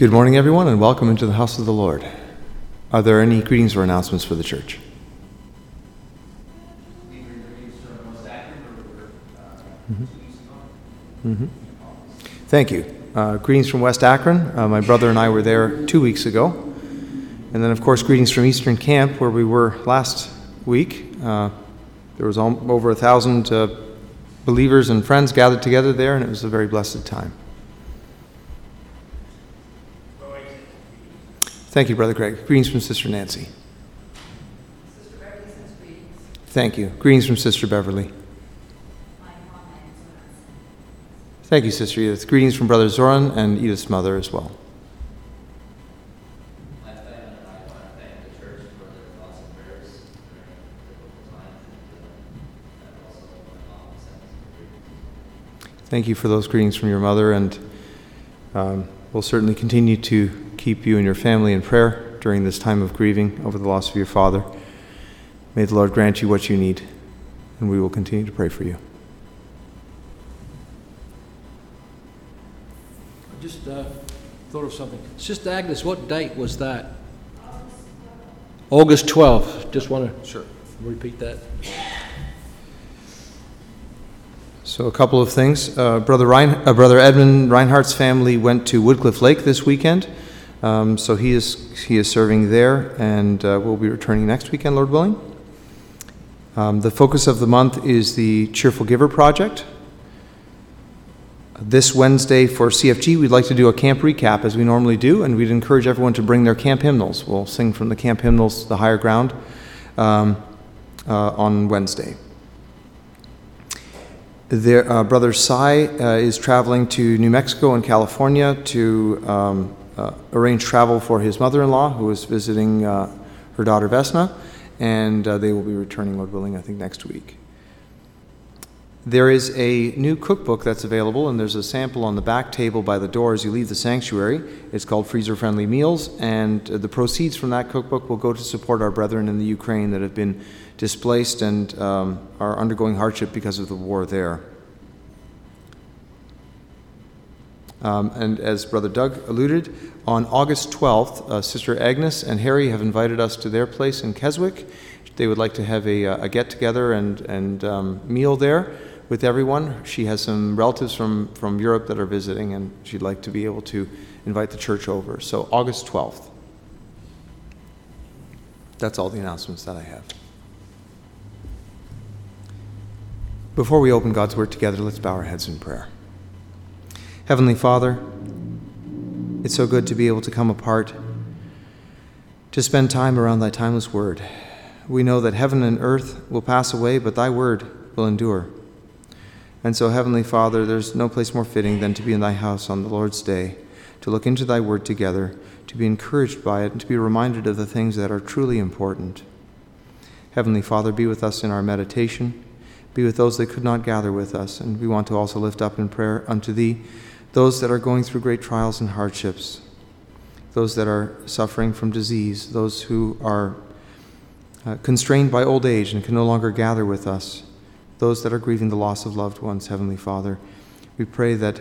Good morning, everyone, and welcome into the house of the Lord. Are there any greetings or announcements for the church? Mm-hmm. Mm-hmm. Thank you. Uh, greetings from West Akron. Uh, my brother and I were there two weeks ago. And then, of course, greetings from Eastern Camp, where we were last week. Uh, there was over a thousand uh, believers and friends gathered together there, and it was a very blessed time. Thank you, Brother Greg. Greetings from Sister Nancy. Sister Beverly sends greetings. Thank you. Greetings from Sister Beverly. Thank you, Sister Edith. Greetings from Brother Zoran and Edith's mother as well. Thank you for those greetings from your mother, and um, we'll certainly continue to keep you and your family in prayer during this time of grieving over the loss of your father. May the Lord grant you what you need, and we will continue to pray for you. I just uh, thought of something. Sister Agnes, what date was that? August 12th. Just want to Sure. repeat that. So, a couple of things. Uh, Brother, Rein, uh, Brother Edmund Reinhardt's family went to Woodcliff Lake this weekend. Um, so, he is, he is serving there and uh, will be returning next weekend, Lord willing. Um, the focus of the month is the Cheerful Giver Project. This Wednesday for CFG, we'd like to do a camp recap as we normally do, and we'd encourage everyone to bring their camp hymnals. We'll sing from the camp hymnals, The Higher Ground, um, uh, on Wednesday. Their, uh, Brother Sai uh, is traveling to New Mexico and California to um, uh, arrange travel for his mother in law, who is visiting uh, her daughter Vesna, and uh, they will be returning, Lord willing, I think next week. There is a new cookbook that's available, and there's a sample on the back table by the door as you leave the sanctuary. It's called Freezer Friendly Meals, and uh, the proceeds from that cookbook will go to support our brethren in the Ukraine that have been displaced and um, are undergoing hardship because of the war there. Um, and as Brother Doug alluded, on August 12th, uh, Sister Agnes and Harry have invited us to their place in Keswick. They would like to have a, uh, a get together and, and um, meal there with everyone. She has some relatives from, from Europe that are visiting, and she'd like to be able to invite the church over. So, August 12th. That's all the announcements that I have. Before we open God's Word together, let's bow our heads in prayer. Heavenly Father, it's so good to be able to come apart, to spend time around Thy timeless Word. We know that heaven and earth will pass away, but Thy Word will endure. And so, Heavenly Father, there's no place more fitting than to be in Thy house on the Lord's day, to look into Thy Word together, to be encouraged by it, and to be reminded of the things that are truly important. Heavenly Father, be with us in our meditation. Be with those that could not gather with us. And we want to also lift up in prayer unto Thee those that are going through great trials and hardships, those that are suffering from disease, those who are uh, constrained by old age and can no longer gather with us, those that are grieving the loss of loved ones, Heavenly Father. We pray that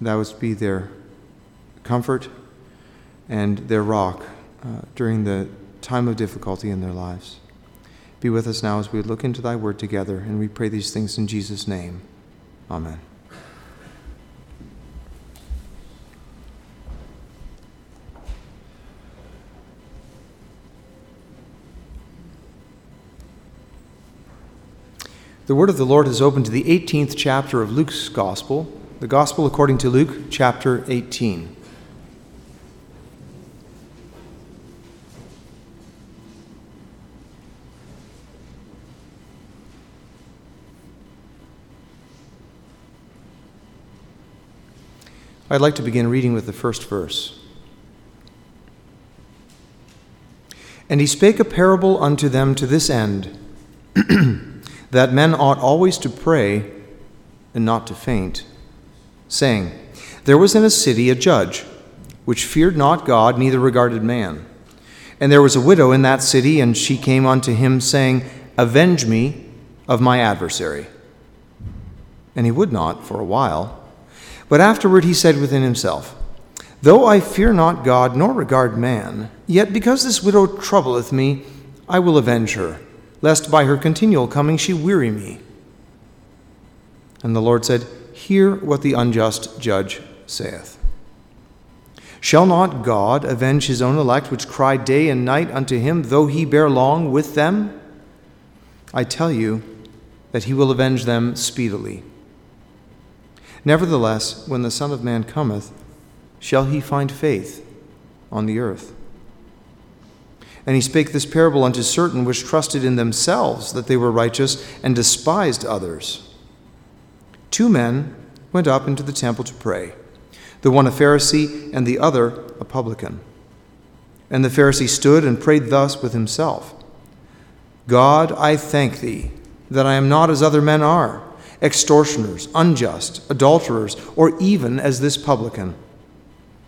Thou wouldst be their comfort and their rock uh, during the time of difficulty in their lives. Be with us now as we look into Thy Word together, and we pray these things in Jesus' name. Amen. The word of the Lord is open to the 18th chapter of Luke's Gospel, the Gospel according to Luke, chapter 18. I'd like to begin reading with the first verse. And he spake a parable unto them to this end that men ought always to pray and not to faint, saying, There was in a city a judge, which feared not God, neither regarded man. And there was a widow in that city, and she came unto him, saying, Avenge me of my adversary. And he would not for a while. But afterward he said within himself, Though I fear not God nor regard man, yet because this widow troubleth me, I will avenge her, lest by her continual coming she weary me. And the Lord said, Hear what the unjust judge saith. Shall not God avenge his own elect, which cry day and night unto him, though he bear long with them? I tell you that he will avenge them speedily. Nevertheless, when the Son of Man cometh, shall he find faith on the earth? And he spake this parable unto certain which trusted in themselves that they were righteous and despised others. Two men went up into the temple to pray, the one a Pharisee and the other a publican. And the Pharisee stood and prayed thus with himself God, I thank thee that I am not as other men are, extortioners, unjust, adulterers, or even as this publican.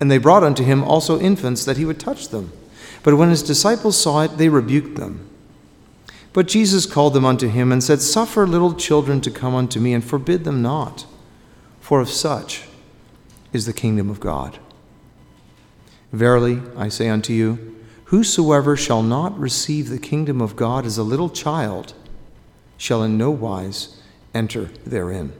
And they brought unto him also infants that he would touch them. But when his disciples saw it, they rebuked them. But Jesus called them unto him and said, Suffer little children to come unto me, and forbid them not, for of such is the kingdom of God. Verily, I say unto you, whosoever shall not receive the kingdom of God as a little child shall in no wise enter therein.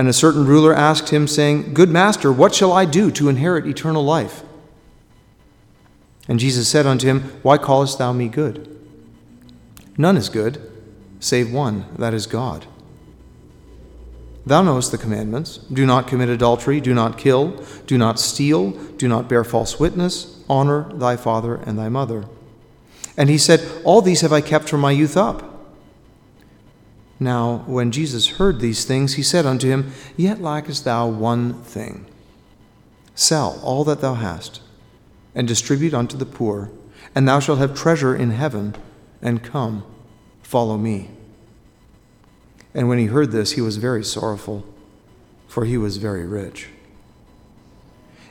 And a certain ruler asked him, saying, Good master, what shall I do to inherit eternal life? And Jesus said unto him, Why callest thou me good? None is good, save one, that is God. Thou knowest the commandments do not commit adultery, do not kill, do not steal, do not bear false witness, honor thy father and thy mother. And he said, All these have I kept from my youth up. Now, when Jesus heard these things, he said unto him, Yet lackest thou one thing. Sell all that thou hast, and distribute unto the poor, and thou shalt have treasure in heaven, and come, follow me. And when he heard this, he was very sorrowful, for he was very rich.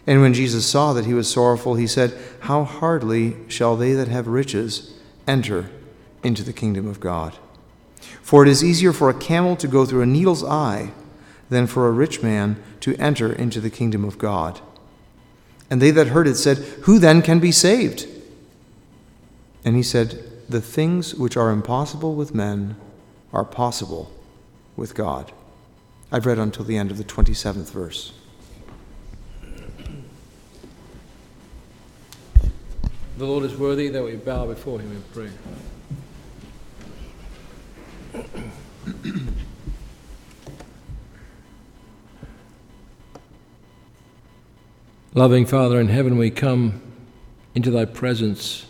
And when Jesus saw that he was sorrowful, he said, How hardly shall they that have riches enter into the kingdom of God? For it is easier for a camel to go through a needle's eye than for a rich man to enter into the kingdom of God. And they that heard it said, Who then can be saved? And he said, The things which are impossible with men are possible with God. I've read until the end of the 27th verse. The Lord is worthy that we bow before him in prayer. Loving Father in heaven, we come into thy presence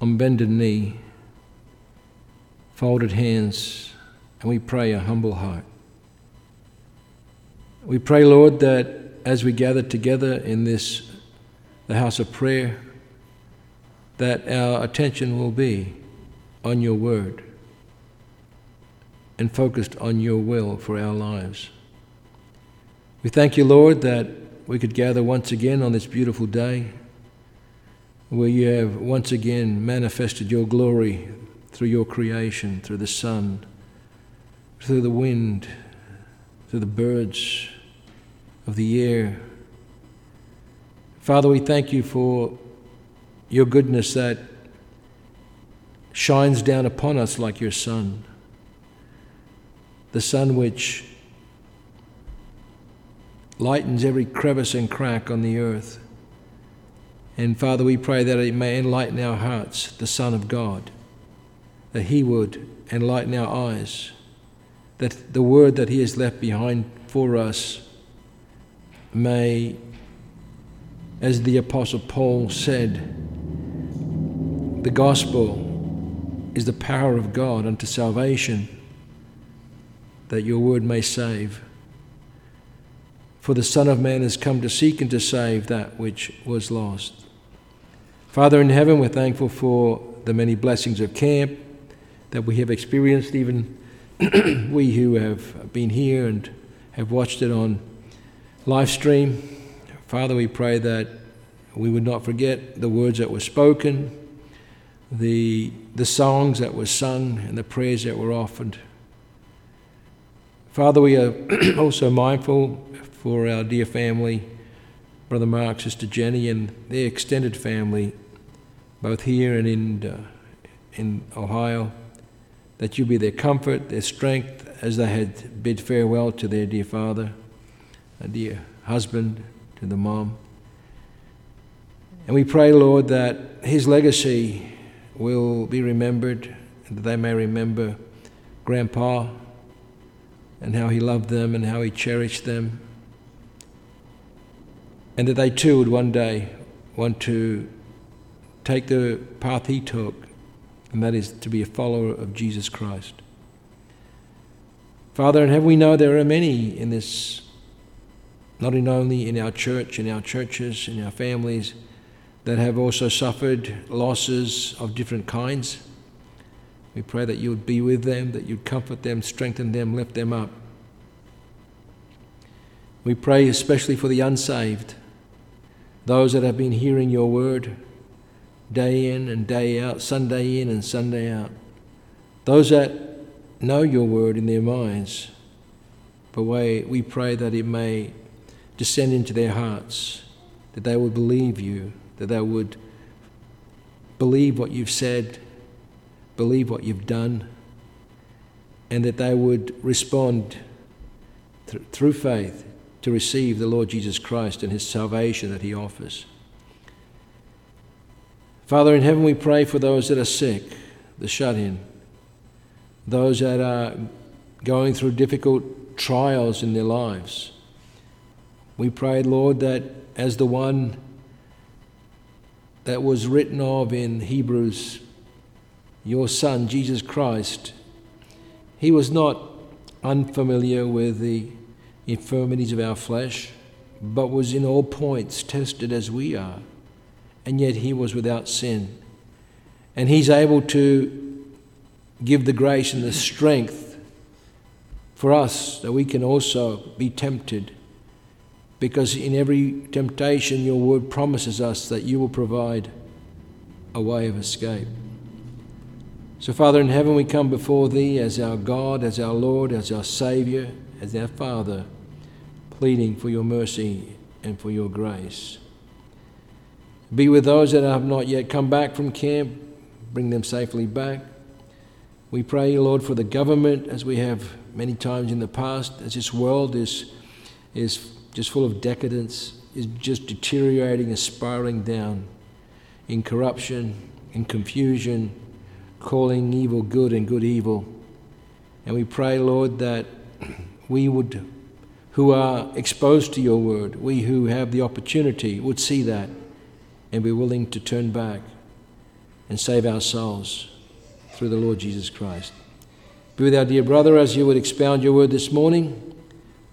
on bended knee, folded hands, and we pray a humble heart. We pray, Lord, that as we gather together in this, the house of prayer, that our attention will be on your word and focused on your will for our lives. We thank you, Lord, that we could gather once again on this beautiful day where you have once again manifested your glory through your creation, through the sun through the wind, through the birds of the air. Father, we thank you for your goodness that shines down upon us like your sun, the sun which lightens every crevice and crack on the earth. And Father, we pray that it may enlighten our hearts, the Son of God, that He would enlighten our eyes that the word that He has left behind for us may, as the Apostle Paul said, the gospel is the power of God unto salvation, that your word may save. For the Son of Man has come to seek and to save that which was lost. Father in heaven, we're thankful for the many blessings of camp that we have experienced, even we who have been here and have watched it on live stream. Father, we pray that we would not forget the words that were spoken, the, the songs that were sung, and the prayers that were offered. Father, we are also mindful for our dear family, Brother Mark, Sister Jenny, and their extended family, both here and in, uh, in Ohio, that you be their comfort, their strength, as they had bid farewell to their dear father, a dear husband, to the mom. And we pray, Lord, that his legacy will be remembered, and that they may remember Grandpa and how he loved them and how he cherished them. And that they too would one day want to take the path he took, and that is to be a follower of Jesus Christ. Father in heaven, we know there are many in this, not only in our church, in our churches, in our families, that have also suffered losses of different kinds. We pray that you would be with them, that you'd comfort them, strengthen them, lift them up. We pray especially for the unsaved, those that have been hearing your word day in and day out, Sunday in and Sunday out, those that know your word in their minds, but we, pray that it may descend into their hearts, that they would believe you, that they would believe what you've said, believe what you've done, and that they would respond th- through faith to receive the Lord Jesus Christ and his salvation that he offers. Father in heaven, we pray for those that are sick, the shut in, those that are going through difficult trials in their lives. We pray, Lord, that as the one that was written of in Hebrews, your Son, Jesus Christ, he was not unfamiliar with the infirmities of our flesh, but was in all points tested as we are, and yet he was without sin. And he's able to give the grace and the strength for us that we can also be tempted because in every temptation, your word promises us that you will provide a way of escape. So, Father in heaven, we come before Thee as our God, as our Lord, as our Saviour, as our Father, pleading for your mercy and for your grace. Be with those that have not yet come back from camp, bring them safely back. We pray, Lord, for the government, as we have many times in the past, as this world is, is just full of decadence, is just deteriorating and spiraling down in corruption, in confusion, calling evil good and good evil. And we pray, Lord, that we would, who are exposed to your word, we who have the opportunity, would see that and be willing to turn back and save our souls through the Lord Jesus Christ. Be with our dear brother as you would expound your word this morning.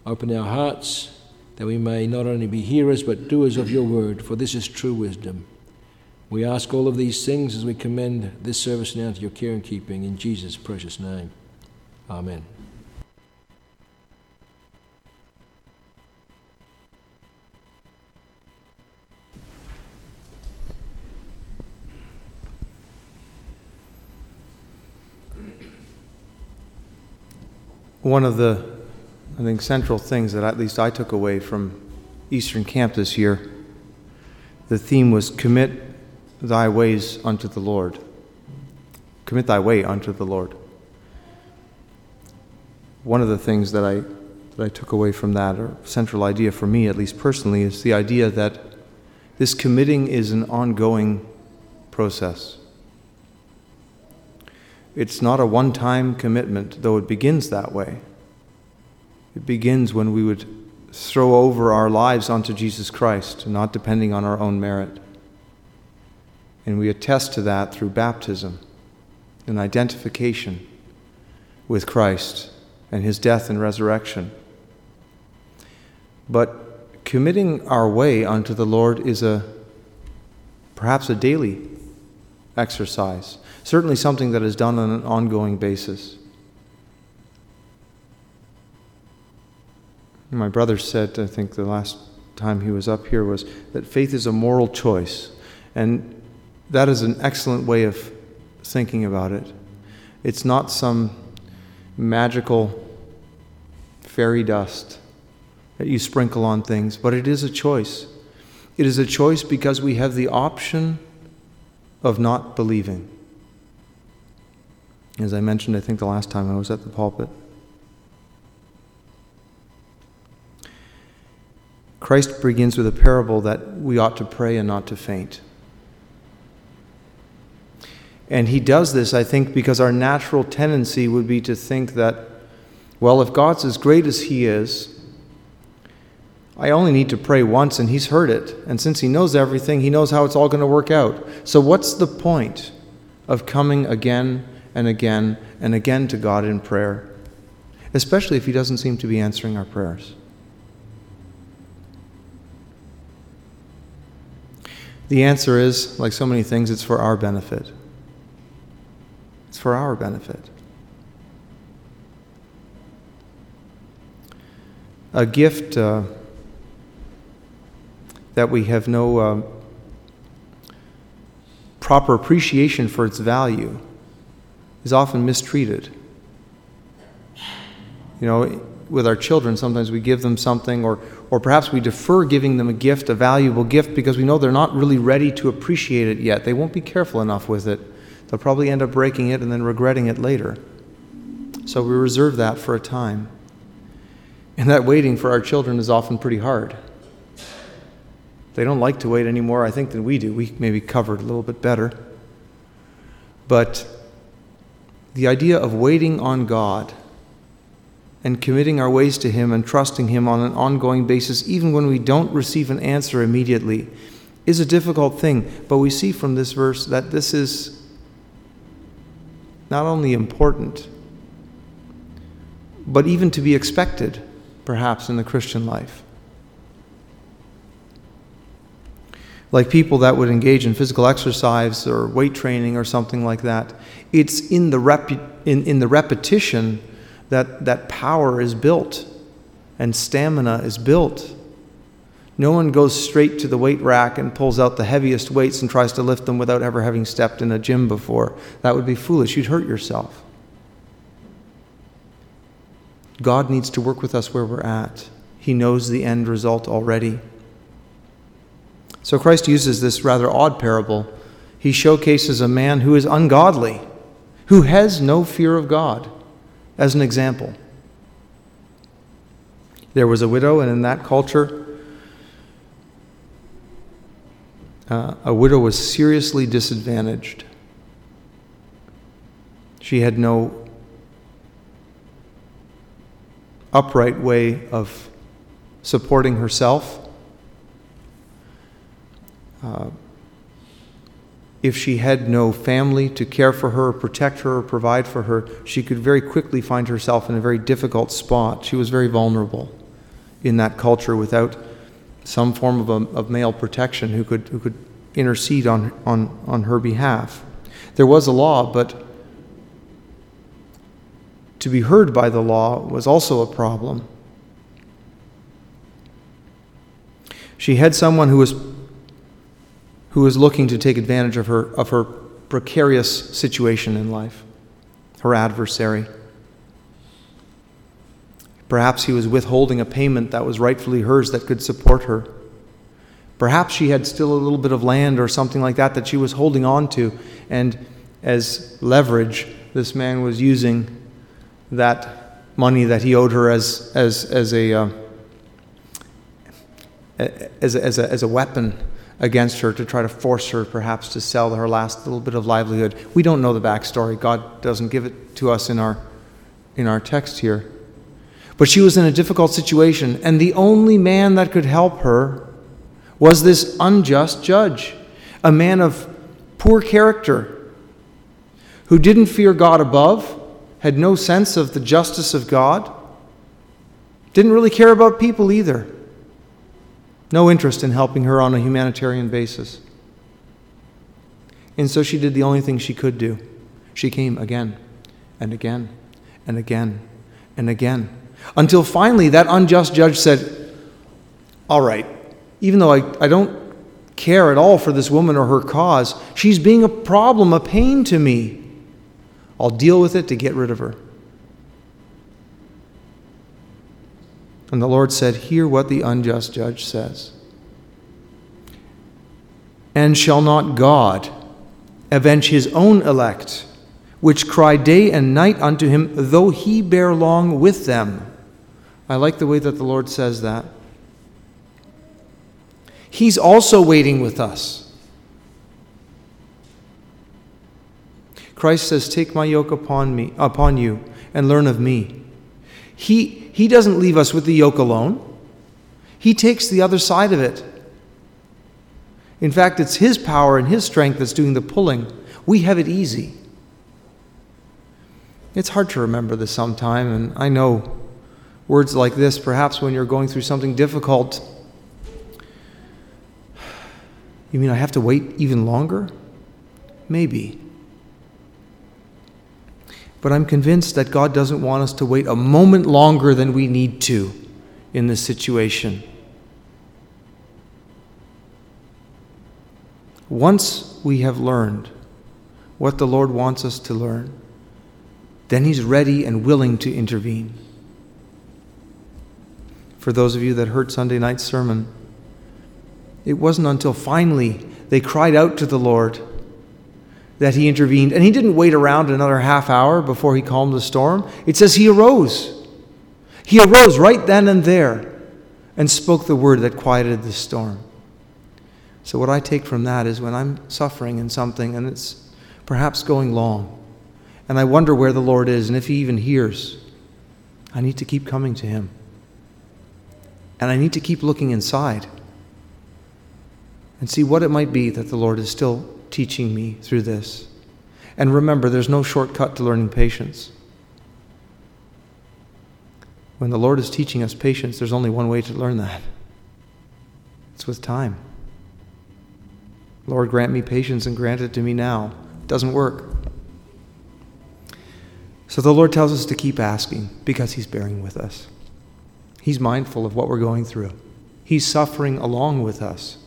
Open our hearts that we may not only be hearers but doers of your word, for this is true wisdom. We ask all of these things as we commend this service now to your care and keeping in Jesus' precious name. Amen. One of the, I think, central things that at least I took away from Eastern Camp this year, the theme was commit thy ways unto the Lord. Commit thy way unto the Lord. One of the things that I, that I took away from that, or central idea for me, at least personally, is the idea that this committing is an ongoing process. It's not a one time commitment, though it begins that way. It begins when we would throw over our lives onto Jesus Christ, not depending on our own merit. And we attest to that through baptism, an identification with Christ and his death and resurrection. But committing our way unto the Lord is a perhaps a daily exercise, certainly something that is done on an ongoing basis. My brother said, I think the last time he was up here, was that faith is a moral choice. And that is an excellent way of thinking about it. It's not some magical fairy dust that you sprinkle on things, but it is a choice. It is a choice because we have the option of not believing. As I mentioned, I think the last time I was at the pulpit. Christ begins with a parable that we ought to pray and not to faint. And he does this, I think, because our natural tendency would be to think that, well, if God's as great as he is, I only need to pray once and he's heard it. And since he knows everything, he knows how it's all going to work out. So, what's the point of coming again and again and again to God in prayer, especially if he doesn't seem to be answering our prayers? The answer is, like so many things, it's for our benefit. It's for our benefit. A gift uh, that we have no uh, proper appreciation for its value is often mistreated. You know, with our children, sometimes we give them something, or, or perhaps we defer giving them a gift, a valuable gift, because we know they're not really ready to appreciate it yet. They won't be careful enough with it. They'll probably end up breaking it and then regretting it later. So we reserve that for a time. And that waiting for our children is often pretty hard. They don't like to wait anymore, I think, than we do. We maybe covered a little bit better. But the idea of waiting on God and committing our ways to Him and trusting Him on an ongoing basis, even when we don't receive an answer immediately, is a difficult thing. But we see from this verse that this is not only important, but even to be expected, perhaps, in the Christian life. Like people that would engage in physical exercise or weight training or something like that, it's in the, rep- in, in the repetition that, that power is built and stamina is built. No one goes straight to the weight rack and pulls out the heaviest weights and tries to lift them without ever having stepped in a gym before. That would be foolish. You'd hurt yourself. God needs to work with us where we're at. He knows the end result already. So Christ uses this rather odd parable. He showcases a man who is ungodly, who has no fear of God as an example. There was a widow, and in that culture, uh, a widow was seriously disadvantaged. She had no upright way of supporting herself. Uh, if she had no family to care for her, protect her, or provide for her, she could very quickly find herself in a very difficult spot. She was very vulnerable in that culture without some form of, a, of male protection who could, who could intercede on, on, on her behalf. There was a law, but to be heard by the law was also a problem. She had someone who was who is looking to take advantage of her, of her precarious situation in life, her adversary. Perhaps he was withholding a payment that was rightfully hers that could support her. Perhaps she had still a little bit of land or something like that that she was holding on to, and as leverage, this man was using that money that he owed her as, as, as, a, uh, as, a, as, a, as a weapon against her to try to force her perhaps to sell her last little bit of livelihood. We don't know the backstory. God doesn't give it to us in our, in our text here. But she was in a difficult situation, and the only man that could help her was this unjust judge, a man of poor character who didn't fear God above, had no sense of the justice of God, didn't really care about people either. no interest in helping her on a humanitarian basis. And so she did the only thing she could do. She came again and again and again and again until finally that unjust judge said, All right, even though I, I don't care at all for this woman or her cause, she's being a problem, a pain to me. I'll deal with it to get rid of her. And the Lord said, Hear what the unjust judge says. And shall not God avenge his own elect, which cry day and night unto him, though he bear long with them? I like the way that the Lord says that. He's also waiting with us. Christ says, Take my yoke upon me, upon you, and learn of me. He, he doesn't leave us with the yoke alone. He takes the other side of it. In fact, it's His power and His strength that's doing the pulling. We have it easy. It's hard to remember this sometime, and I know words like this perhaps when you're going through something difficult. You mean I have to wait even longer? Maybe. But I'm convinced that God doesn't want us to wait a moment longer than we need to in this situation. Once we have learned what the Lord wants us to learn, then He's ready and willing to intervene. For those of you that heard Sunday night's sermon, it wasn't until finally they cried out to the Lord that he intervened. And he didn't wait around another half hour before he calmed the storm. It says he arose. He arose right then and there and spoke the word that quieted the storm. So, what I take from that is when I'm suffering in something and it's perhaps going long, and I wonder where the Lord is and if He even hears, I need to keep coming to Him. And I need to keep looking inside and see what it might be that the Lord is still teaching me through this. And remember, there's no shortcut to learning patience. When the Lord is teaching us patience, there's only one way to learn that it's with time. Lord, grant me patience and grant it to me now. It doesn't work. So the Lord tells us to keep asking because He's bearing with us. He's mindful of what we're going through, He's suffering along with us.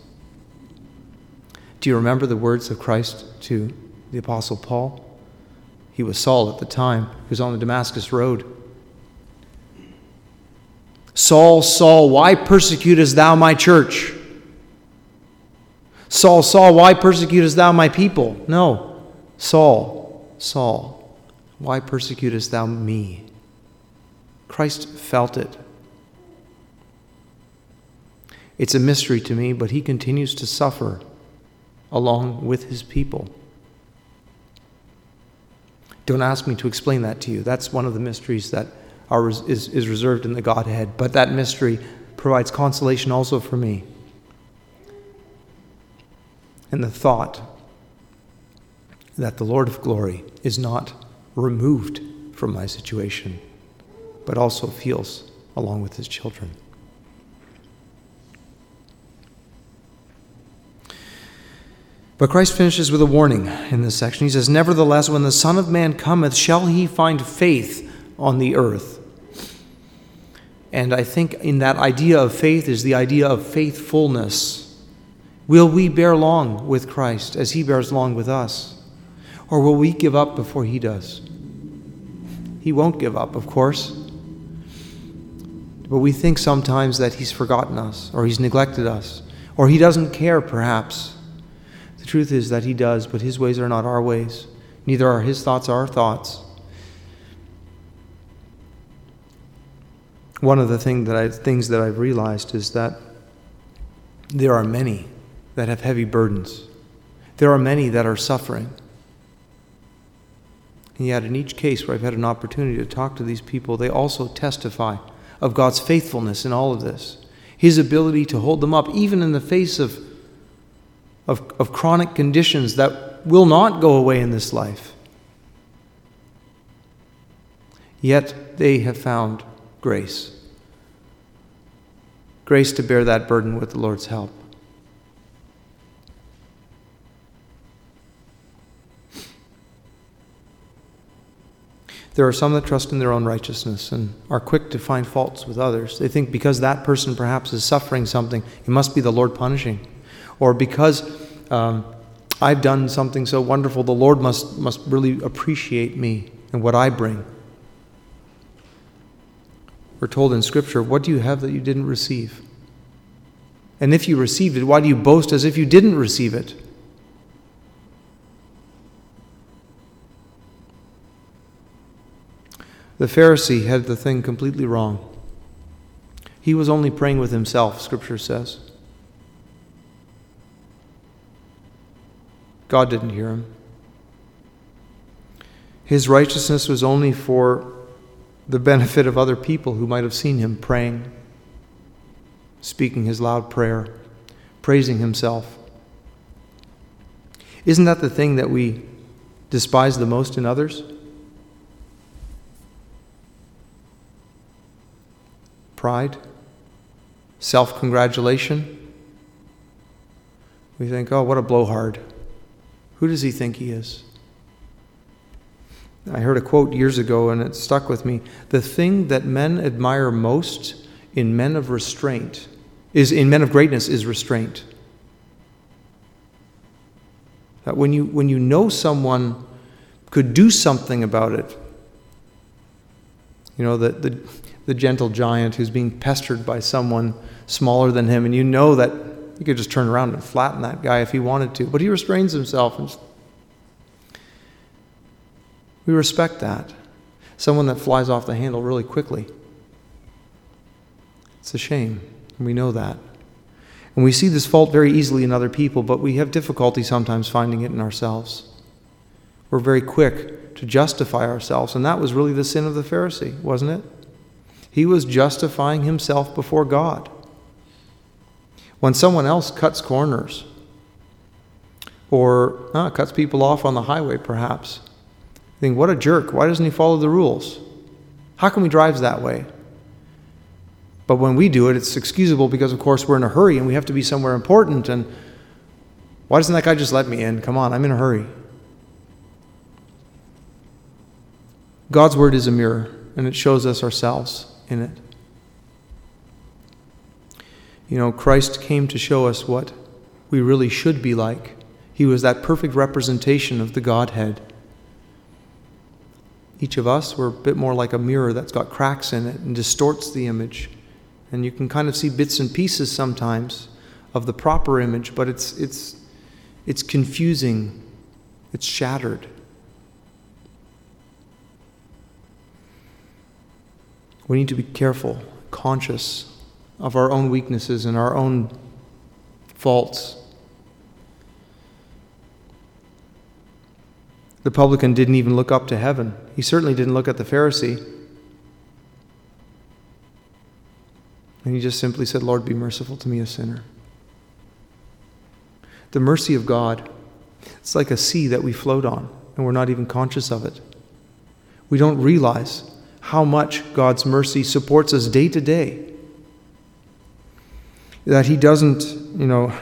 Do you remember the words of Christ to the Apostle Paul? He was Saul at the time, he was on the Damascus Road. Saul, Saul, why persecutest thou my church? Saul, Saul, why persecutest thou my people? No. Saul, Saul, why persecutest thou me? Christ felt it. It's a mystery to me, but he continues to suffer along with his people. Don't ask me to explain that to you. That's one of the mysteries that are, is, is reserved in the Godhead. But that mystery provides consolation also for me. And the thought that the Lord of glory is not removed from my situation, but also feels along with his children. But Christ finishes with a warning in this section. He says, Nevertheless, when the Son of Man cometh, shall he find faith on the earth? And I think in that idea of faith is the idea of faithfulness. Will we bear long with Christ as he bears long with us? Or will we give up before he does? He won't give up, of course. But we think sometimes that he's forgotten us, or he's neglected us, or he doesn't care, perhaps. The truth is that He does, but His ways are not our ways. Neither are His thoughts our thoughts. One of the thing that I, things that I've realized is that there are many that have heavy burdens. There are many that are suffering. And yet, in each case where I've had an opportunity to talk to these people, they also testify of God's faithfulness in all of this. His ability to hold them up, even in the face of of, of chronic conditions that will not go away in this life. Yet they have found grace. grace to bear that burden with the Lord's help. There are some that trust in their own righteousness and are quick to find faults with others. They think because that person perhaps is suffering something, it must be the Lord punishing. Or because um, I've done something so wonderful, the Lord must, must really appreciate me and what I bring. We're told in Scripture, What do you have that you didn't receive? And if you received it, why do you boast as if you didn't receive it? The Pharisee had the thing completely wrong. He was only praying with himself, Scripture says. God didn't hear him. His righteousness was only for the benefit of other people who might have seen him praying, speaking his loud prayer, praising himself. Isn't that the thing that we despise the most in others? Pride, self congratulation. We think, oh, what a blowhard. Who does he think he is? I heard a quote years ago and it stuck with me. The thing that men admire most in men of restraint is in men of greatness is restraint. That when you when you know someone could do something about it, you know, the, the, the gentle giant who's being pestered by someone smaller than him, and you know that he could just turn around and flatten that guy if he wanted to, but he restrains himself and we respect that. Someone that flies off the handle really quickly. It's a shame. We know that. And we see this fault very easily in other people, but we have difficulty sometimes finding it in ourselves. We're very quick to justify ourselves, and that was really the sin of the Pharisee, wasn't it? He was justifying himself before God. When someone else cuts corners or uh, cuts people off on the highway, perhaps, think, what a jerk. Why doesn't he follow the rules? How come he drives that way? But when we do it, it's excusable because, of course, we're in a hurry and we have to be somewhere important. And why doesn't that guy just let me in? Come on, I'm in a hurry. God's word is a mirror, and it shows us ourselves in it. You know, Christ came to show us what we really should be like. He was that perfect representation of the Godhead. Each of us, we're a bit more like a mirror that's got cracks in it and distorts the image. And you can kind of see bits and pieces sometimes of the proper image, but it's, it's, it's confusing, it's shattered. We need to be careful, conscious of our own weaknesses and our own faults. The publican didn't even look up to heaven. He certainly didn't look at the Pharisee. And he just simply said, Lord, be merciful to me, a sinner. The mercy of God, it's like a sea that we float on, and we're not even conscious of it. We don't realize how much God's mercy supports us day to day. That He doesn't, you know,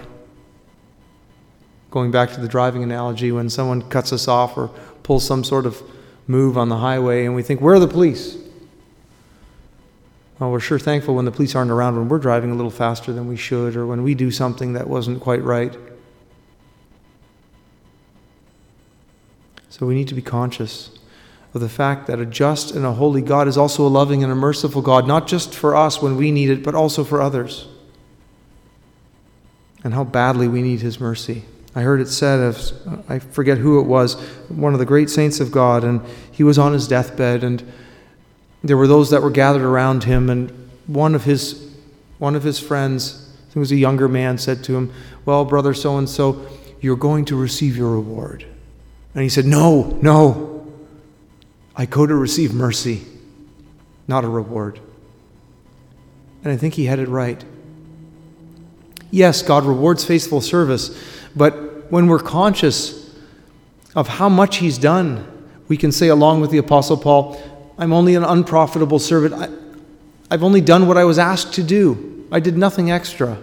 Going back to the driving analogy, when someone cuts us off or pulls some sort of move on the highway and we think, where are the police? Well, we're sure thankful when the police aren't around when we're driving a little faster than we should or when we do something that wasn't quite right. So we need to be conscious of the fact that a just and a holy God is also a loving and a merciful God, not just for us when we need it, but also for others. And how badly we need His mercy. I heard it said of, I forget who it was, one of the great saints of God, and he was on his deathbed, and there were those that were gathered around him, and one of his, one of his friends, I think it was a younger man, said to him, Well, brother so and so, you're going to receive your reward. And he said, No, no. I go to receive mercy, not a reward. And I think he had it right. Yes, God rewards faithful service but when we're conscious of how much He's done, we can say, along with the Apostle Paul, I'm only an unprofitable servant. I, I've only done what I was asked to do. I did nothing extra.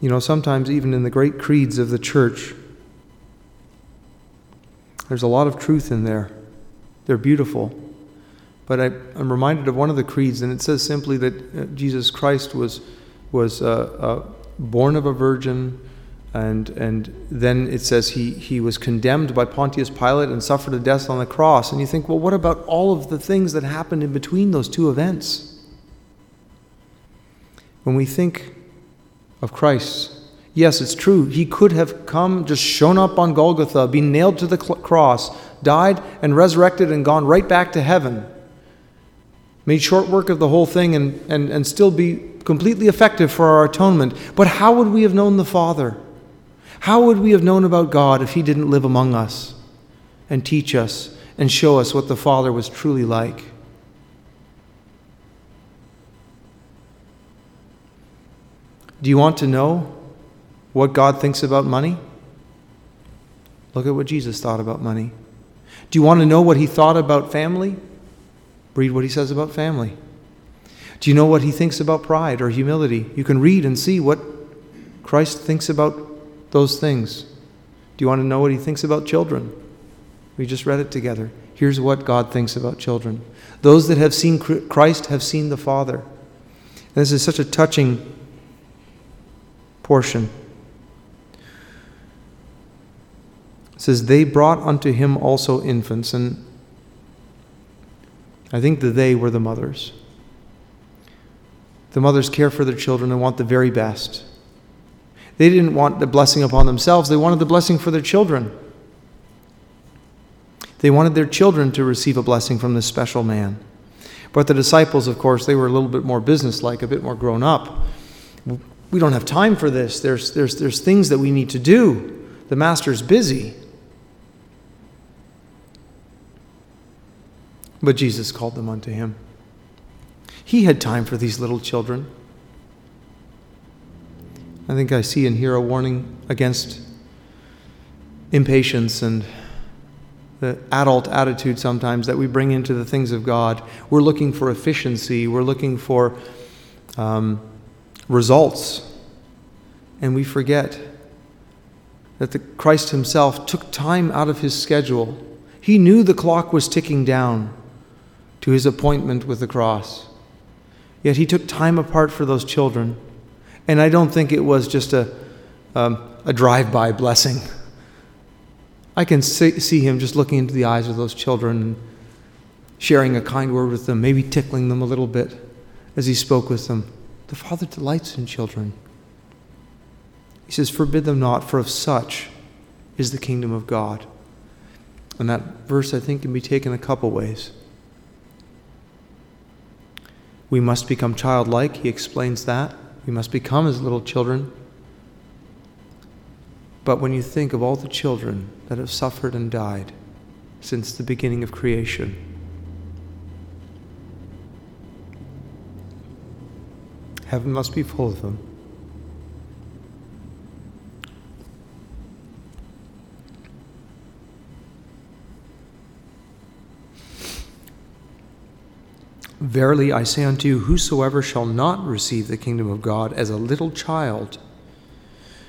You know, sometimes even in the great creeds of the church, there's a lot of truth in there. They're beautiful. But I, am reminded of one of the creeds, and it says simply that uh, Jesus Christ was, was uh, uh, born of a virgin, and, and then it says he, he was condemned by Pontius Pilate and suffered a death on the cross. And you think, well, what about all of the things that happened in between those two events? When we think of Christ. Yes, it's true. He could have come, just shown up on Golgotha, been nailed to the cross, died and resurrected and gone right back to heaven. Made short work of the whole thing and, and, and still be completely effective for our atonement. But how would we have known the Father? How would we have known about God if He didn't live among us and teach us and show us what the Father was truly like? Do you want to know what God thinks about money? Look at what Jesus thought about money. Do you want to know what he thought about family? Read what he says about family. Do you know what he thinks about pride or humility? You can read and see what Christ thinks about those things. Do you want to know what he thinks about children? We just read it together. Here's what God thinks about children. Those that have seen Christ have seen the Father. And this is such a touching portion. It says, They brought unto him also infants, and I think the they were the mothers. The mothers care for their children and want the very best. They didn't want the blessing upon themselves, they wanted the blessing for their children. They wanted their children to receive a blessing from this special man. But the disciples, of course, they were a little bit more businesslike, a bit more grown up we don't have time for this. There's, there's, there's things that we need to do. The master's busy. But Jesus called them unto him. He had time for these little children. I think I see and hear a warning against impatience and the adult attitude sometimes that we bring into the things of God. We're looking for efficiency, we're looking for. Um, results. And we forget that the Christ himself took time out of his schedule. He knew the clock was ticking down to his appointment with the cross. Yet he took time apart for those children. And I don't think it was just a, um, a drive by blessing. I can see, see him just looking into the eyes of those children and sharing a kind word with them, maybe tickling them a little bit as he spoke with them. The Father delights in children. He says, Forbid them not, for of such is the kingdom of God. And that verse, I think, can be taken a couple ways. We must become childlike. He explains that. We must become as little children. But when you think of all the children that have suffered and died since the beginning of creation, Heaven must be full of them. Verily I say unto you, whosoever shall not receive the kingdom of God as a little child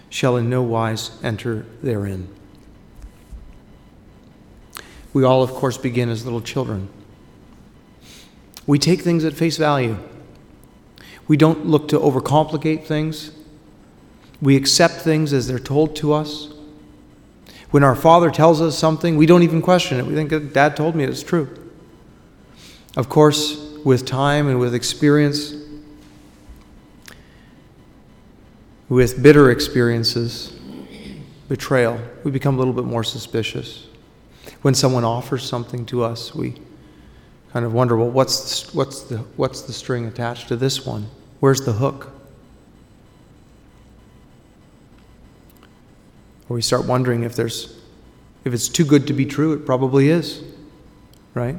shall in no wise enter therein. We all, of course, begin as little children. We take things at face value. We don't look to overcomplicate things. We accept things as they're told to us. When our father tells us something, we don't even question it. We think, Dad told me it's true. Of course, with time and with experience, with bitter experiences, betrayal, we become a little bit more suspicious. When someone offers something to us, we kind of wonder, well, what's the, what's the, what's the string attached to this one? Where's the hook? Or we start wondering if there's if it's too good to be true, it probably is. Right?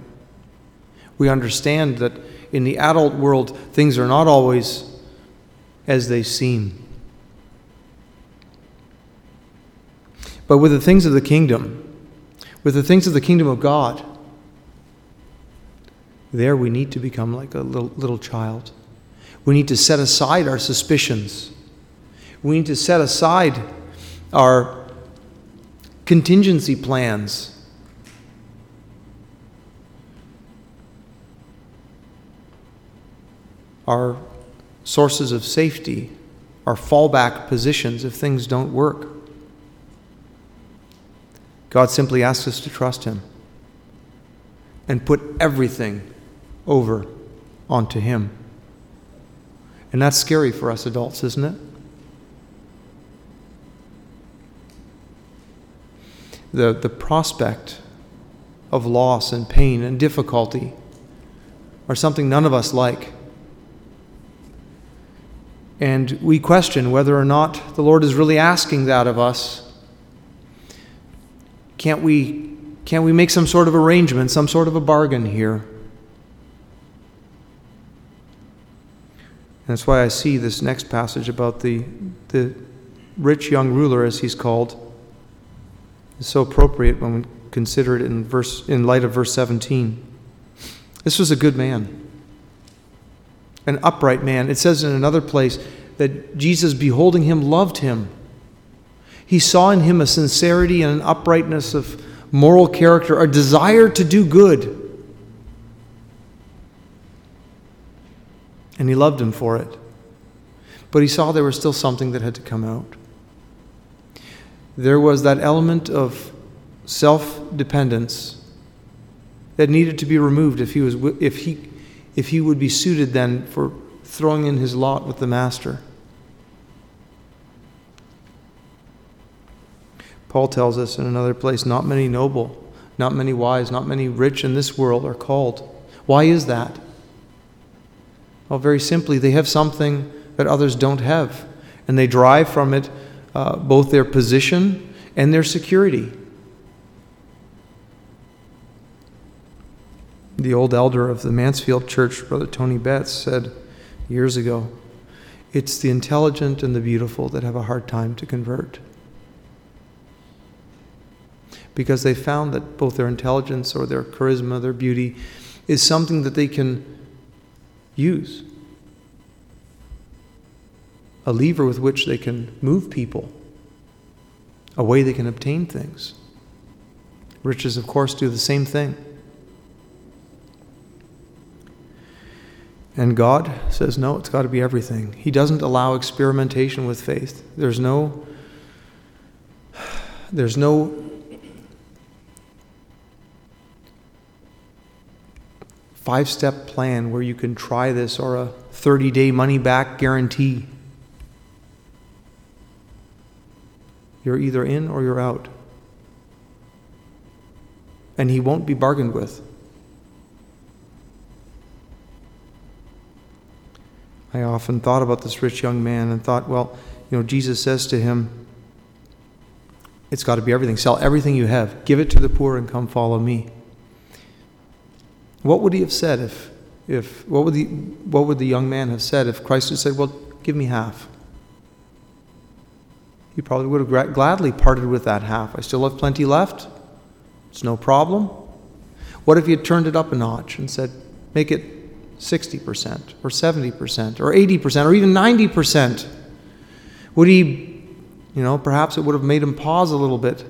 We understand that in the adult world, things are not always as they seem. But with the things of the kingdom, with the things of the kingdom of God, there we need to become like a little, little child. We need to set aside our suspicions. We need to set aside our contingency plans. Our sources of safety, our fallback positions if things don't work. God simply asks us to trust Him and put everything over onto Him. And that's scary for us adults, isn't it? The, the prospect of loss and pain and difficulty are something none of us like. And we question whether or not the Lord is really asking that of us. Can't we, can't we make some sort of arrangement, some sort of a bargain here? And that's why I see this next passage about the, the rich young ruler, as he's called, is so appropriate when we consider it in, verse, in light of verse 17. This was a good man, an upright man. It says in another place that Jesus, beholding him, loved him. He saw in him a sincerity and an uprightness of moral character, a desire to do good. and he loved him for it. But he saw there was still something that had to come out. There was that element of self dependence that needed to be removed if he, was, if, he, if he would be suited then for throwing in his lot with the master. Paul tells us in another place not many noble, not many wise, not many rich in this world are called. Why is that? Well, very simply, they have something that others don't have, and they derive from it uh, both their position and their security. The old elder of the Mansfield Church, Brother Tony Betts, said years ago it's the intelligent and the beautiful that have a hard time to convert. Because they found that both their intelligence or their charisma, their beauty, is something that they can use. A lever with which they can move people, a way they can obtain things. Riches, of course, do the same thing. And God says, no, it's got to be everything. He doesn't allow experimentation with faith. There's no, there's no five step plan where you can try this or a 30 day money back guarantee. You're either in or you're out. And he won't be bargained with. I often thought about this rich young man and thought, well, you know, Jesus says to him, it's got to be everything. Sell everything you have, give it to the poor, and come follow me. What would he have said if, if what, would the, what would the young man have said if Christ had said, Well, give me half? He probably would have gladly parted with that half. I still have plenty left. It's no problem. What if he had turned it up a notch and said, Make it 60% or 70% or 80% or even 90%? Would he, you know, perhaps it would have made him pause a little bit.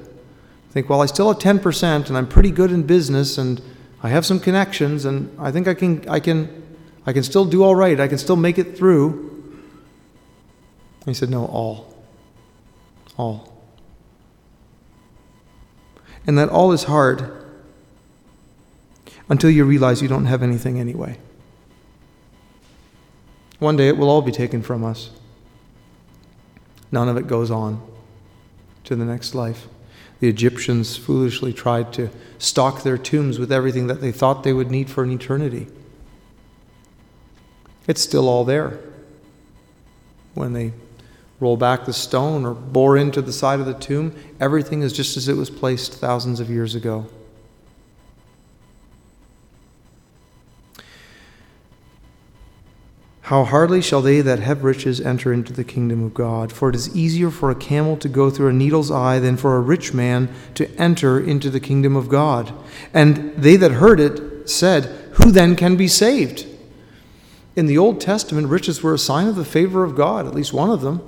Think, well, I still have 10% and I'm pretty good in business and I have some connections, and I think I can, I can, I can still do all right. I can still make it through. he said, No, all. All. And that all is hard until you realize you don't have anything anyway. One day it will all be taken from us. None of it goes on to the next life. The Egyptians foolishly tried to stock their tombs with everything that they thought they would need for an eternity. It's still all there. When they roll back the stone or bore into the side of the tomb, everything is just as it was placed thousands of years ago. How hardly shall they that have riches enter into the kingdom of God? For it is easier for a camel to go through a needle's eye than for a rich man to enter into the kingdom of God. And they that heard it said, Who then can be saved? In the Old Testament, riches were a sign of the favor of God, at least one of them.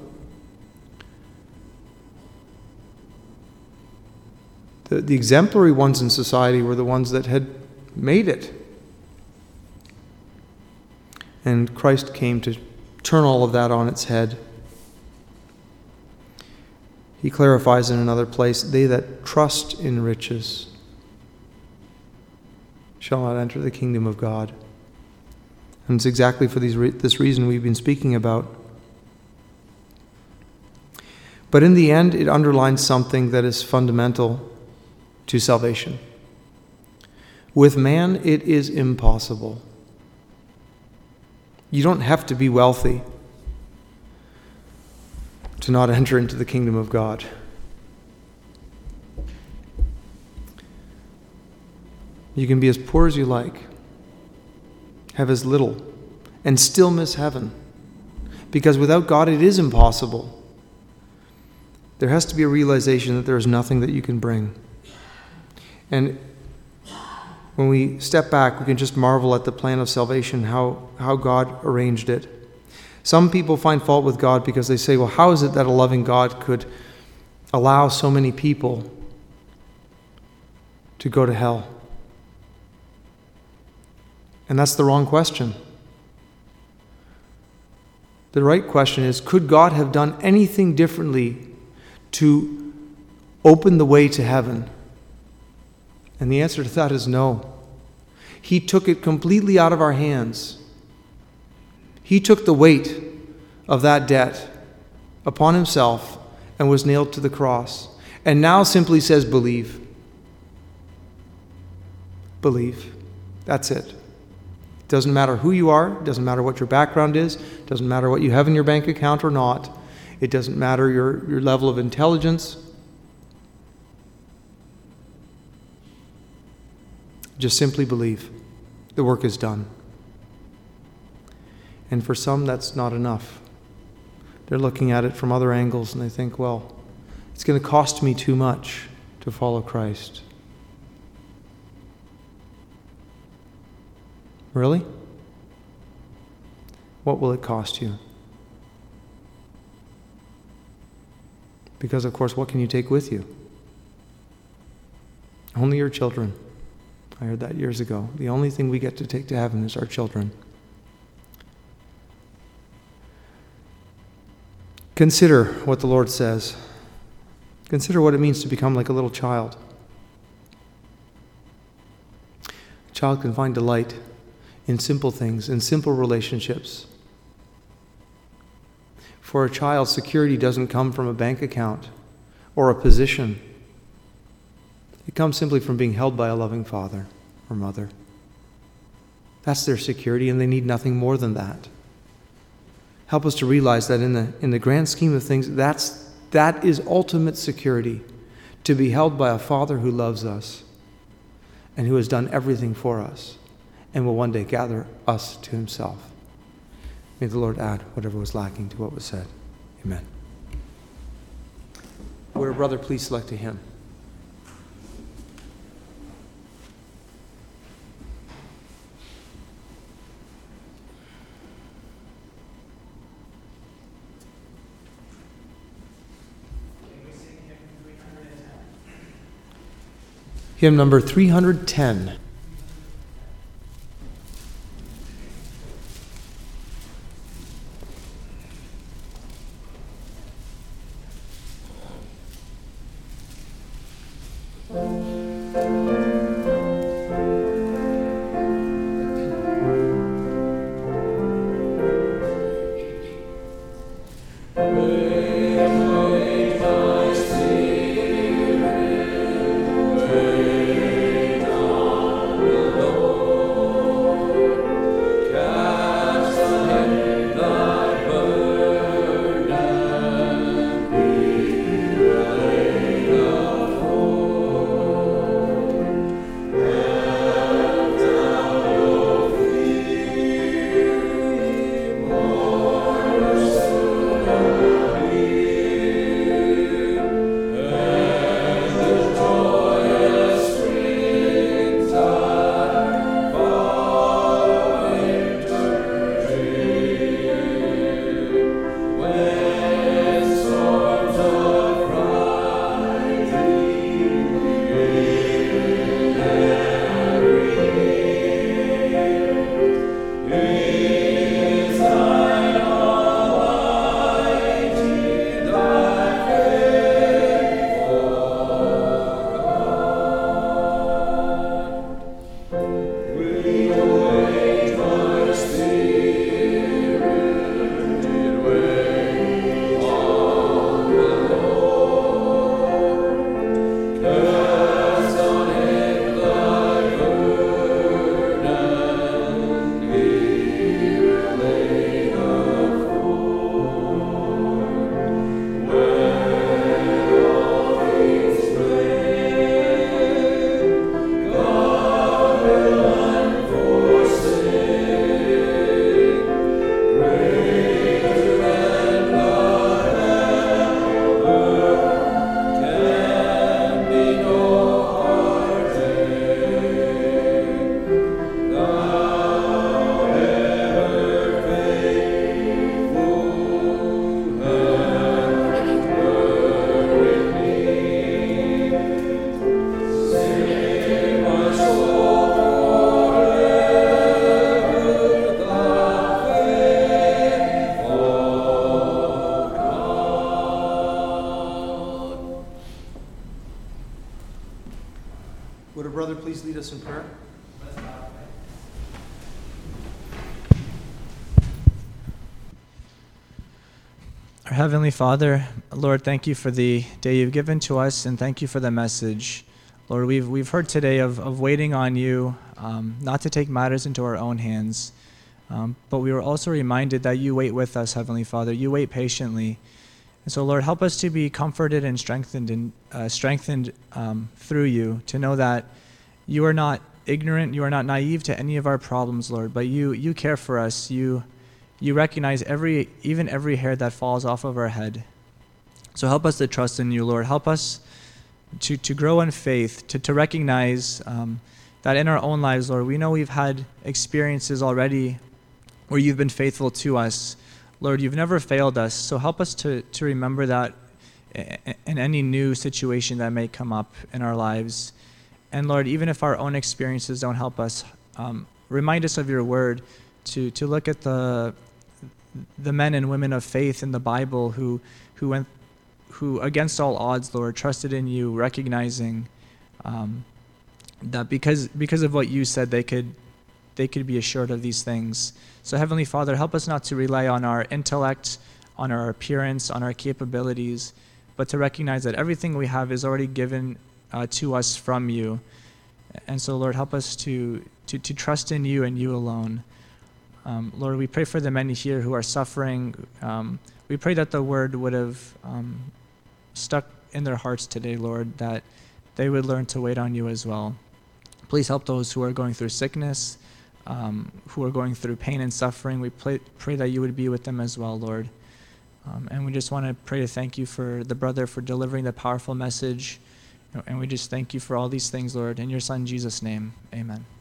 The, the exemplary ones in society were the ones that had made it. And Christ came to turn all of that on its head. He clarifies in another place they that trust in riches shall not enter the kingdom of God. And it's exactly for re- this reason we've been speaking about. But in the end, it underlines something that is fundamental to salvation. With man, it is impossible. You don't have to be wealthy to not enter into the kingdom of God. You can be as poor as you like have as little, and still miss heaven. Because without God, it is impossible. There has to be a realization that there is nothing that you can bring. And when we step back, we can just marvel at the plan of salvation, how, how God arranged it. Some people find fault with God because they say, well, how is it that a loving God could allow so many people to go to hell? And that's the wrong question. The right question is could God have done anything differently to open the way to heaven? And the answer to that is no. He took it completely out of our hands. He took the weight of that debt upon himself and was nailed to the cross. And now simply says, believe. Believe. That's it. It doesn't matter who you are, it doesn't matter what your background is, doesn't matter what you have in your bank account or not, it doesn't matter your, your level of intelligence. Just simply believe the work is done. And for some, that's not enough. They're looking at it from other angles and they think, well, it's going to cost me too much to follow Christ. Really? What will it cost you? Because, of course, what can you take with you? Only your children. I heard that years ago. The only thing we get to take to heaven is our children. Consider what the Lord says. Consider what it means to become like a little child. A child can find delight in simple things, in simple relationships. For a child, security doesn't come from a bank account or a position. It comes simply from being held by a loving father or mother. That's their security, and they need nothing more than that. Help us to realize that in the, in the grand scheme of things, that's, that is ultimate security to be held by a father who loves us and who has done everything for us and will one day gather us to himself. May the Lord add whatever was lacking to what was said. Amen. A brother please select a hymn? Hymn number 310. Heavenly Father, Lord, thank you for the day you've given to us and thank you for the message. Lord, we've, we've heard today of, of waiting on you, um, not to take matters into our own hands. Um, but we were also reminded that you wait with us, Heavenly Father. You wait patiently. And so, Lord, help us to be comforted and strengthened and uh, strengthened um, through you to know that you are not ignorant, you are not naive to any of our problems, Lord, but you you care for us. You you recognize every even every hair that falls off of our head. So help us to trust in you, Lord. Help us to to grow in faith, to to recognize um, that in our own lives, Lord, we know we've had experiences already where you've been faithful to us. Lord, you've never failed us. So help us to, to remember that in any new situation that may come up in our lives. And Lord, even if our own experiences don't help us, um, remind us of your word to, to look at the, the men and women of faith in the Bible who, who went, who against all odds, Lord, trusted in you, recognizing um, that because, because of what you said, they could, they could be assured of these things. So, Heavenly Father, help us not to rely on our intellect, on our appearance, on our capabilities, but to recognize that everything we have is already given uh, to us from you. And so, Lord, help us to, to, to trust in you and you alone. Um, Lord, we pray for the many here who are suffering. Um, we pray that the word would have um, stuck in their hearts today, Lord, that they would learn to wait on you as well. Please help those who are going through sickness um, who are going through pain and suffering. We pray, pray that you would be with them as well, Lord. Um, and we just want to pray to thank you for the brother for delivering the powerful message. And we just thank you for all these things, Lord. In your Son, Jesus' name, amen.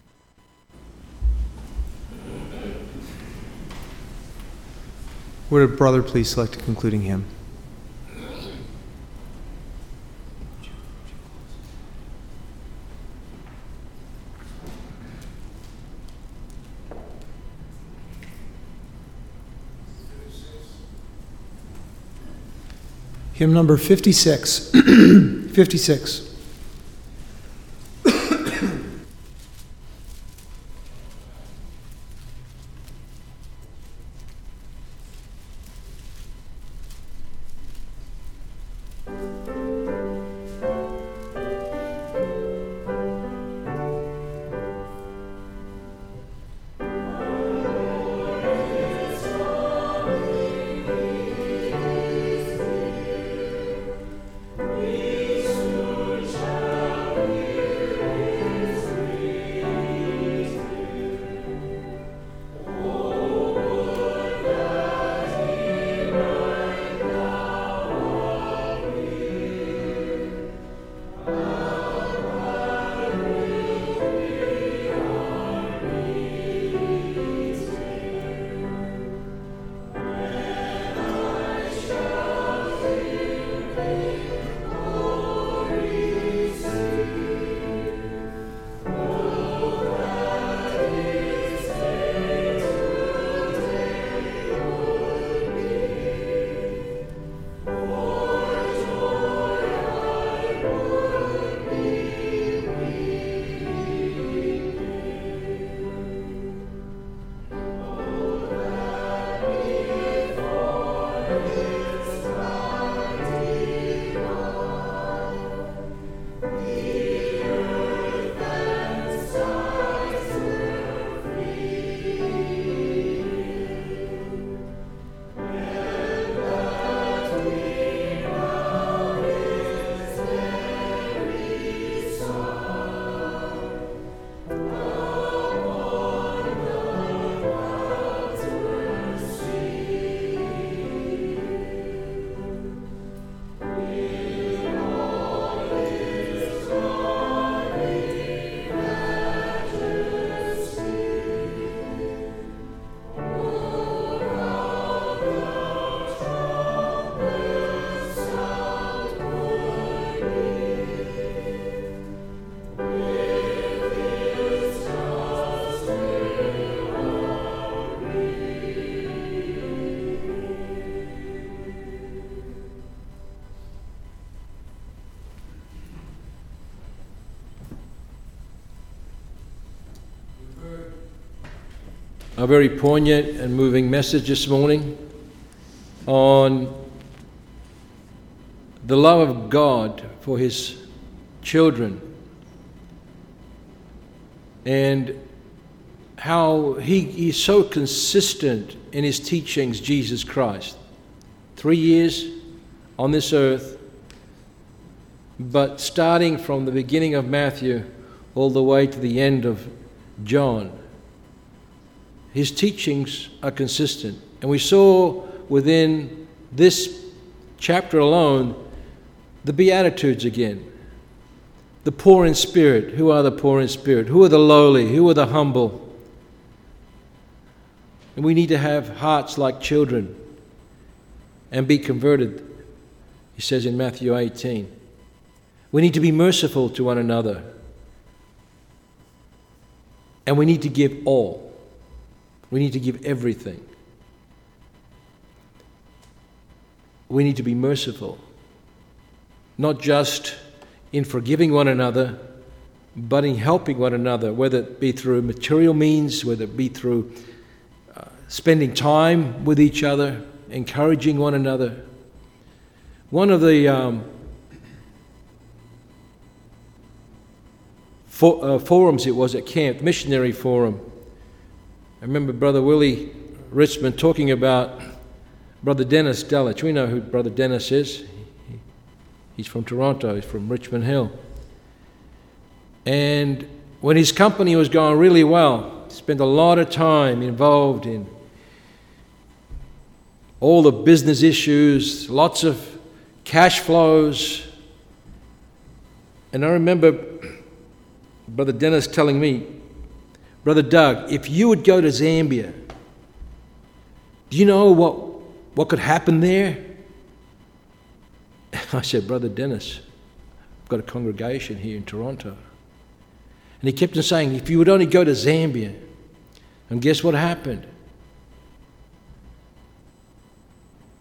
Would a brother please select a concluding hymn? Hymn number 56. 56. A very poignant and moving message this morning on the love of God for His children and how he, he's so consistent in his teachings, Jesus Christ. Three years on this earth, but starting from the beginning of Matthew all the way to the end of John, his teachings are consistent. And we saw within this chapter alone the Beatitudes again. The poor in spirit. Who are the poor in spirit? Who are the lowly? Who are the humble? And we need to have hearts like children and be converted, he says in Matthew 18. We need to be merciful to one another. And we need to give all. We need to give everything. We need to be merciful, not just in forgiving one another, but in helping one another, whether it be through material means, whether it be through uh, spending time with each other, encouraging one another. One of the um, for, uh, forums it was at camp, missionary forum. I remember Brother Willie Richmond talking about Brother Dennis Delitzsch. We know who Brother Dennis is. He's from Toronto, he's from Richmond Hill. And when his company was going really well, he spent a lot of time involved in all the business issues, lots of cash flows. And I remember Brother Dennis telling me, Brother Doug, if you would go to Zambia, do you know what, what could happen there? I said, Brother Dennis, I've got a congregation here in Toronto. And he kept on saying, if you would only go to Zambia. And guess what happened?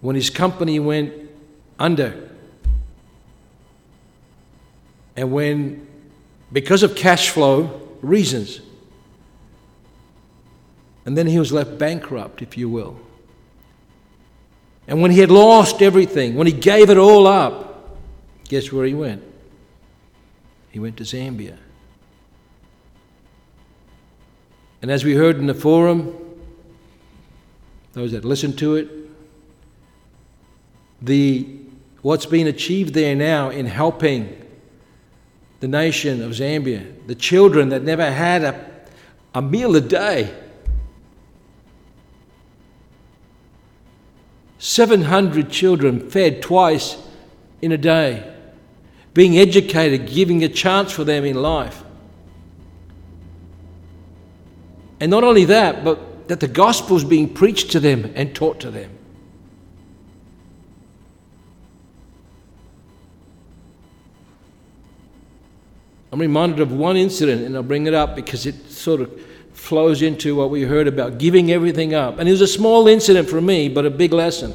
When his company went under, and when, because of cash flow reasons, and then he was left bankrupt, if you will. And when he had lost everything, when he gave it all up, guess where he went? He went to Zambia. And as we heard in the forum, those that listened to it, the what's been achieved there now in helping the nation of Zambia, the children that never had a, a meal a day 700 children fed twice in a day, being educated, giving a chance for them in life. And not only that, but that the gospel is being preached to them and taught to them. I'm reminded of one incident, and I'll bring it up because it sort of flows into what we heard about giving everything up. And it was a small incident for me, but a big lesson.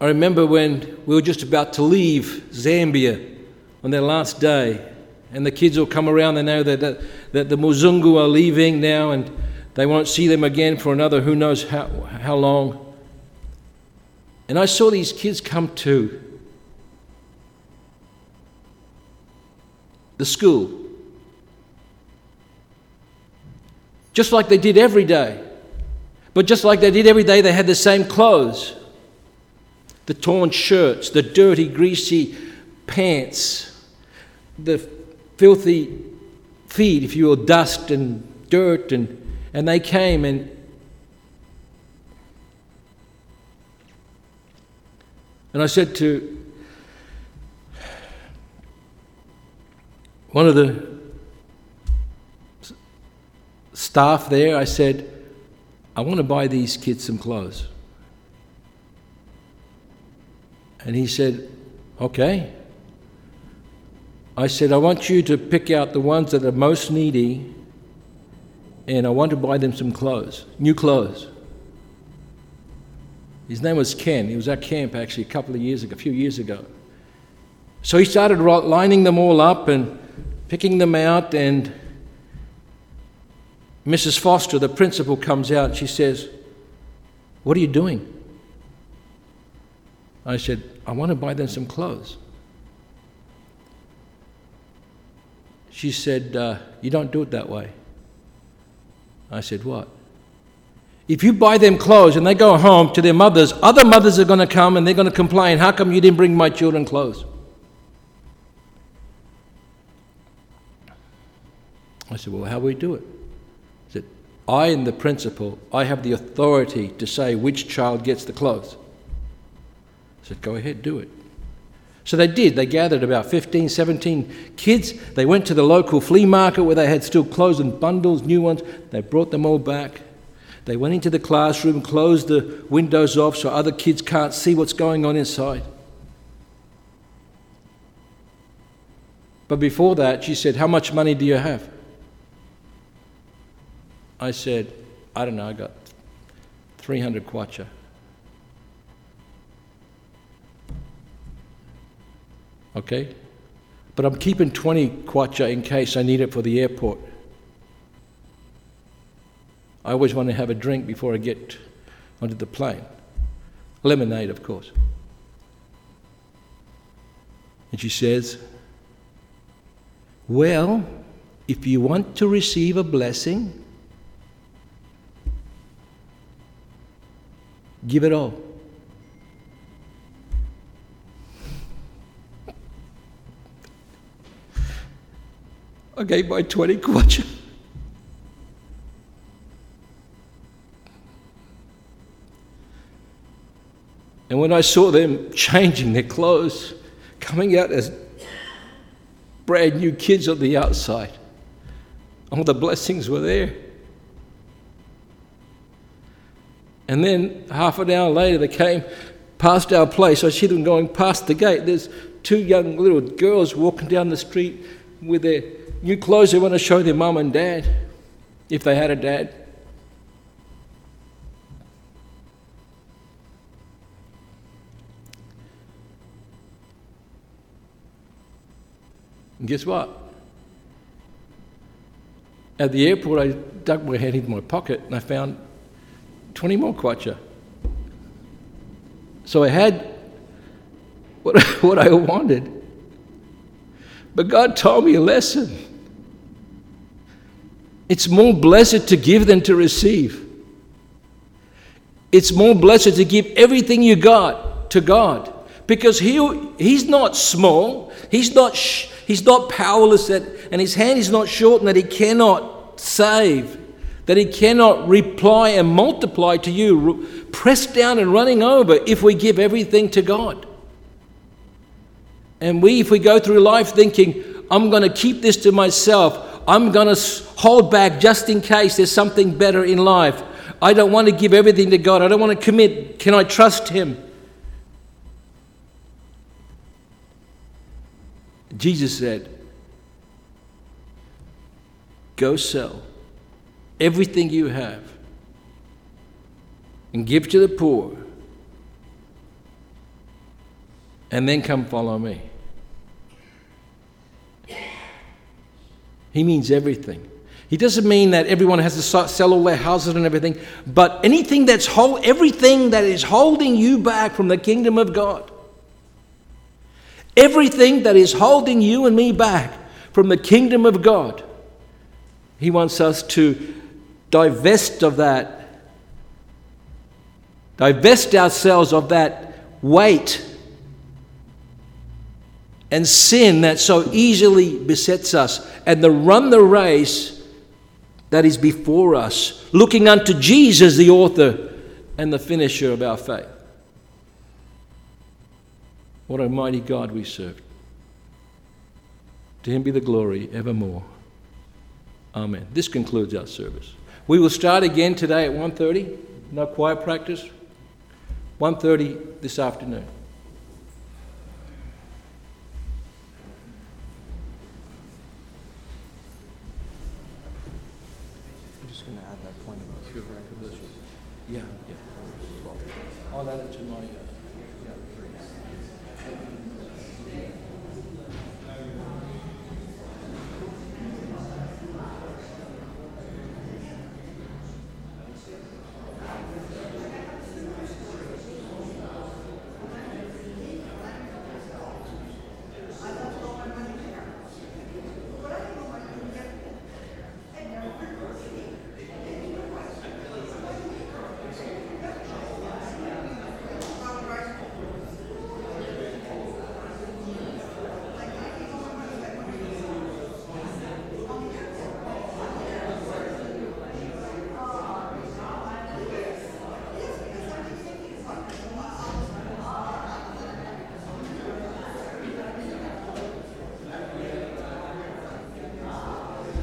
I remember when we were just about to leave Zambia on their last day, and the kids will come around, they know that, that, that the Muzungu are leaving now, and they won't see them again for another who knows how, how long. And I saw these kids come to the school. Just like they did every day. But just like they did every day, they had the same clothes the torn shirts, the dirty, greasy pants, the filthy feet, if you will, dust and dirt. And, and they came and And I said to one of the staff there, I said, I want to buy these kids some clothes. And he said, Okay. I said, I want you to pick out the ones that are most needy, and I want to buy them some clothes, new clothes. His name was Ken. He was at camp actually a couple of years ago, a few years ago. So he started lining them all up and picking them out, and Mrs. Foster, the principal, comes out and she says, What are you doing? I said, I want to buy them some clothes. She said, uh, You don't do it that way. I said, What? If you buy them clothes and they go home to their mothers, other mothers are going to come and they're going to complain, How come you didn't bring my children clothes? I said, Well, how do we do it? He said, I am the principal. I have the authority to say which child gets the clothes. I said, Go ahead, do it. So they did. They gathered about 15, 17 kids. They went to the local flea market where they had still clothes and bundles, new ones. They brought them all back. They went into the classroom, closed the windows off so other kids can't see what's going on inside. But before that, she said, How much money do you have? I said, I don't know, I got 300 kwacha. Okay? But I'm keeping 20 kwacha in case I need it for the airport. I always want to have a drink before I get onto the plane. Lemonade, of course. And she says, Well, if you want to receive a blessing, give it all. I gave my 20 kwacha. And when I saw them changing their clothes, coming out as brand new kids on the outside, all the blessings were there. And then half an hour later, they came past our place. I see them going past the gate. There's two young little girls walking down the street with their new clothes they want to show their mum and dad, if they had a dad. And guess what? At the airport, I dug my hand into my pocket and I found 20 more kwacha. So I had what, what I wanted. But God taught me a lesson. It's more blessed to give than to receive. It's more blessed to give everything you got to God because he, He's not small, He's not, sh- he's not powerless, that, and His hand is not short, and that He cannot save, that He cannot reply and multiply to you, pressed down and running over if we give everything to God. And we, if we go through life thinking, I'm going to keep this to myself, I'm going to hold back just in case there's something better in life. I don't want to give everything to God. I don't want to commit. Can I trust Him? Jesus said, Go sell everything you have and give to the poor, and then come follow me. He means everything. He doesn't mean that everyone has to sell all their houses and everything, but anything that's hold, everything that is holding you back from the kingdom of God. Everything that is holding you and me back from the kingdom of God. He wants us to divest of that, divest ourselves of that weight and sin that so easily besets us, and to run the race that is before us, looking unto Jesus, the author and the finisher of our faith. What a mighty God we serve. To him be the glory evermore. Amen. This concludes our service. We will start again today at 1.30. No quiet practice. 1.30 this afternoon.